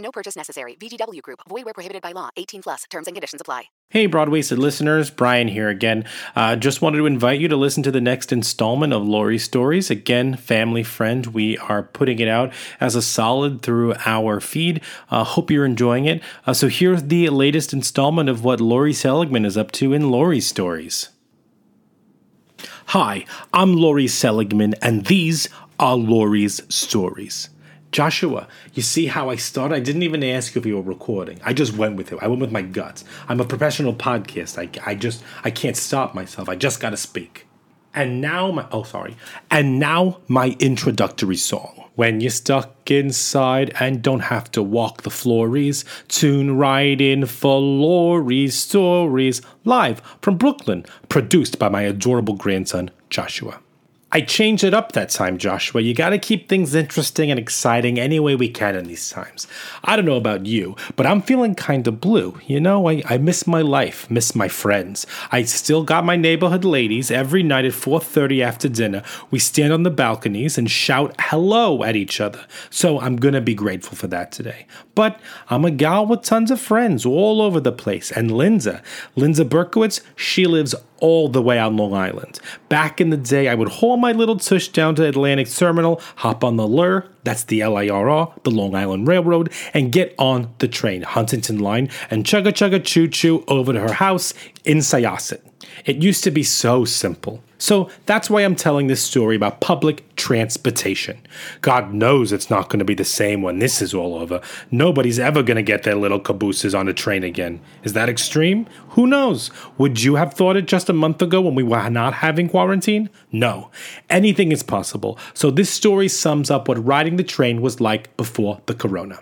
No purchase necessary. VGW Group. Void where prohibited by law. 18 plus. Terms and conditions apply. Hey, Broadwaysted listeners. Brian here again. Uh, just wanted to invite you to listen to the next installment of Laurie Stories. Again, family friend. We are putting it out as a solid through our feed. Uh, hope you're enjoying it. Uh, so here's the latest installment of what Laurie Seligman is up to in Laurie Stories. Hi, I'm Laurie Seligman, and these are Laurie's Stories. Joshua, you see how I started? I didn't even ask if you were recording. I just went with it. I went with my guts. I'm a professional podcast. I, I just, I can't stop myself. I just got to speak. And now my, oh, sorry. And now my introductory song. When you're stuck inside and don't have to walk the floors, tune right in for Laurie's Stories, live from Brooklyn, produced by my adorable grandson, Joshua. I changed it up that time, Joshua. You gotta keep things interesting and exciting any way we can in these times. I don't know about you, but I'm feeling kinda blue. You know, I, I miss my life, miss my friends. I still got my neighborhood ladies. Every night at 4.30 after dinner, we stand on the balconies and shout hello at each other. So I'm gonna be grateful for that today. But I'm a gal with tons of friends all over the place. And Linda, Linda Berkowitz, she lives all the way on Long Island. Back in the day, I would haul my little tush down to Atlantic Terminal, hop on the LIRR, that's the LIRR, the Long Island Railroad, and get on the train, Huntington Line, and chugga chugga choo choo over to her house in Syosset. It used to be so simple. So that's why I'm telling this story about public transportation. God knows it's not going to be the same when this is all over. Nobody's ever going to get their little cabooses on a train again. Is that extreme? Who knows? Would you have thought it just a month ago when we were not having quarantine? No. Anything is possible. So this story sums up what riding the train was like before the corona.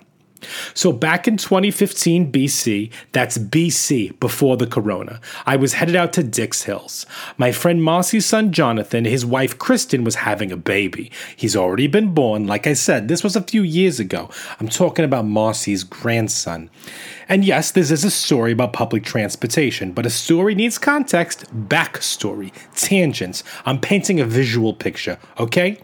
So back in 2015 BC, that's BC before the corona, I was headed out to Dix Hills. My friend Marcy's son Jonathan, his wife Kristen was having a baby. He's already been born. Like I said, this was a few years ago. I'm talking about Marcy's grandson. And yes, this is a story about public transportation, but a story needs context, backstory, tangents. I'm painting a visual picture, okay?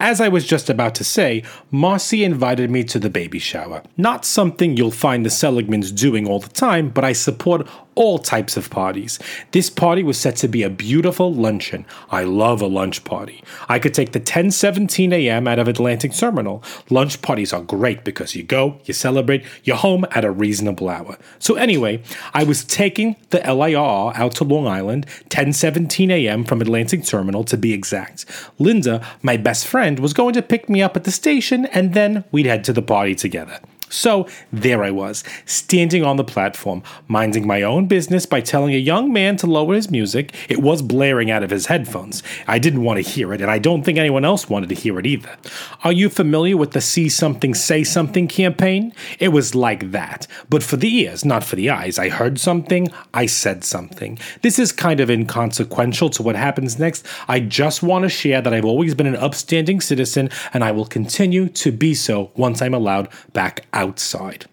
As I was just about to say, Marcy invited me to the baby shower. Not something you'll find the Seligmans doing all the time, but I support all types of parties. This party was set to be a beautiful luncheon. I love a lunch party. I could take the 10:17 a.m. out of Atlantic Terminal. Lunch parties are great because you go, you celebrate, you're home at a reasonable hour. So anyway, I was taking the LIRR out to Long Island 10:17 a.m. from Atlantic Terminal to be exact. Linda, my best friend, was going to pick me up at the station and then we'd head to the party together. So there I was, standing on the platform, minding my own business by telling a young man to lower his music. It was blaring out of his headphones. I didn't want to hear it, and I don't think anyone else wanted to hear it either. Are you familiar with the See Something, Say Something campaign? It was like that, but for the ears, not for the eyes. I heard something, I said something. This is kind of inconsequential to what happens next. I just want to share that I've always been an upstanding citizen, and I will continue to be so once I'm allowed back outside.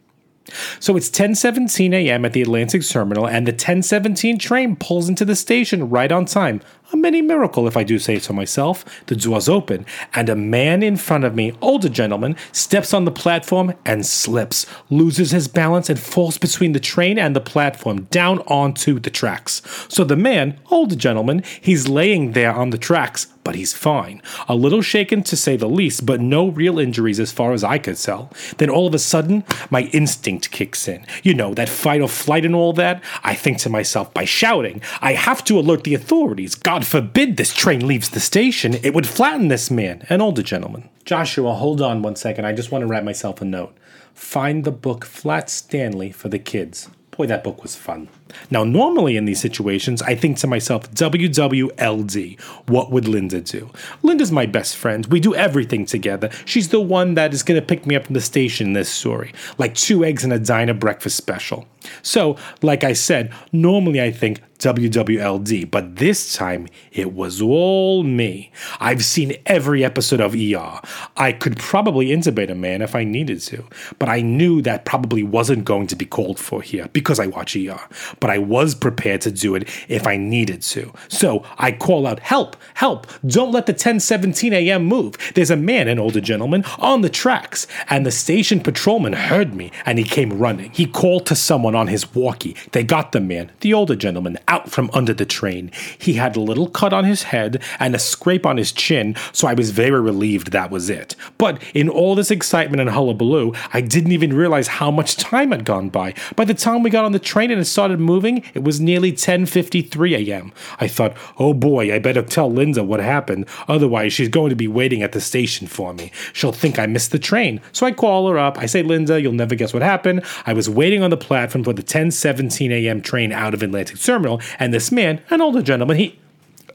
So it's 10:17 a.m. at the Atlantic Terminal and the 10:17 train pulls into the station right on time. A mini miracle if I do say so myself. The doors open and a man in front of me, older gentleman, steps on the platform and slips, loses his balance and falls between the train and the platform down onto the tracks. So the man, older gentleman, he's laying there on the tracks but he's fine. A little shaken to say the least, but no real injuries as far as I could tell. Then all of a sudden, my instinct kicks in. You know, that fight or flight and all that. I think to myself, by shouting, I have to alert the authorities. God forbid this train leaves the station. It would flatten this man, an older gentleman. Joshua, hold on one second. I just want to write myself a note. Find the book Flat Stanley for the kids. Boy, that book was fun. Now, normally in these situations, I think to myself, WWLD, what would Linda do? Linda's my best friend. We do everything together. She's the one that is going to pick me up from the station in this story, like two eggs and a diner breakfast special. So, like I said, normally I think WWLD, but this time it was all me. I've seen every episode of ER. I could probably intubate a man if I needed to, but I knew that probably wasn't going to be called for here because I watch ER. But I was prepared to do it if I needed to. So I call out, Help, help, don't let the 1017 a.m. move. There's a man, an older gentleman, on the tracks. And the station patrolman heard me and he came running. He called to someone on his walkie. They got the man, the older gentleman, out from under the train. He had a little cut on his head and a scrape on his chin, so I was very relieved that was it. But in all this excitement and hullabaloo, I didn't even realize how much time had gone by. By the time we got on the train and it started moving, it was nearly 10:53 a.m. I thought, "Oh boy, I better tell Linda what happened, otherwise she's going to be waiting at the station for me. She'll think I missed the train." So I call her up. I say, "Linda, you'll never guess what happened. I was waiting on the platform for the 10:17 a.m. train out of Atlantic Terminal, and this man, an older gentleman, he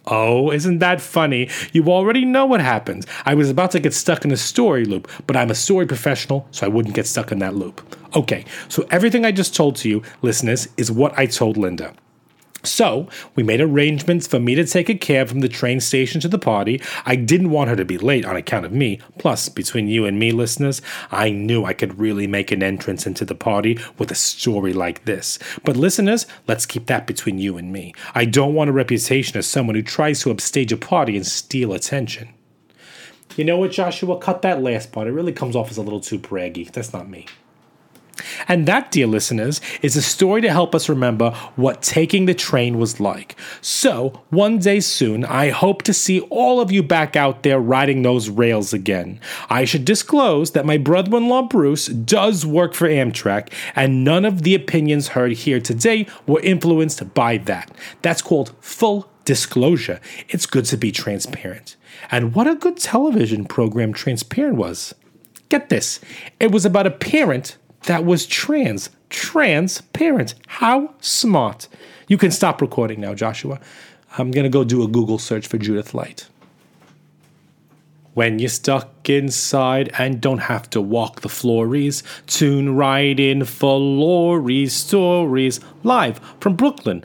Oh, isn't that funny? You already know what happens. I was about to get stuck in a story loop, but I'm a story professional, so I wouldn't get stuck in that loop. Okay, so everything I just told to you, listeners, is what I told Linda. So, we made arrangements for me to take a cab from the train station to the party. I didn't want her to be late on account of me. Plus, between you and me, listeners, I knew I could really make an entrance into the party with a story like this. But, listeners, let's keep that between you and me. I don't want a reputation as someone who tries to upstage a party and steal attention. You know what, Joshua? Cut that last part. It really comes off as a little too braggy. That's not me. And that, dear listeners, is a story to help us remember what taking the train was like. So, one day soon, I hope to see all of you back out there riding those rails again. I should disclose that my brother in law Bruce does work for Amtrak, and none of the opinions heard here today were influenced by that. That's called full disclosure. It's good to be transparent. And what a good television program Transparent was. Get this it was about a parent that was trans. Transparent. How smart. You can stop recording now, Joshua. I'm going to go do a Google search for Judith Light. When you're stuck inside and don't have to walk the floorys, tune right in for Lori's Stories, live from Brooklyn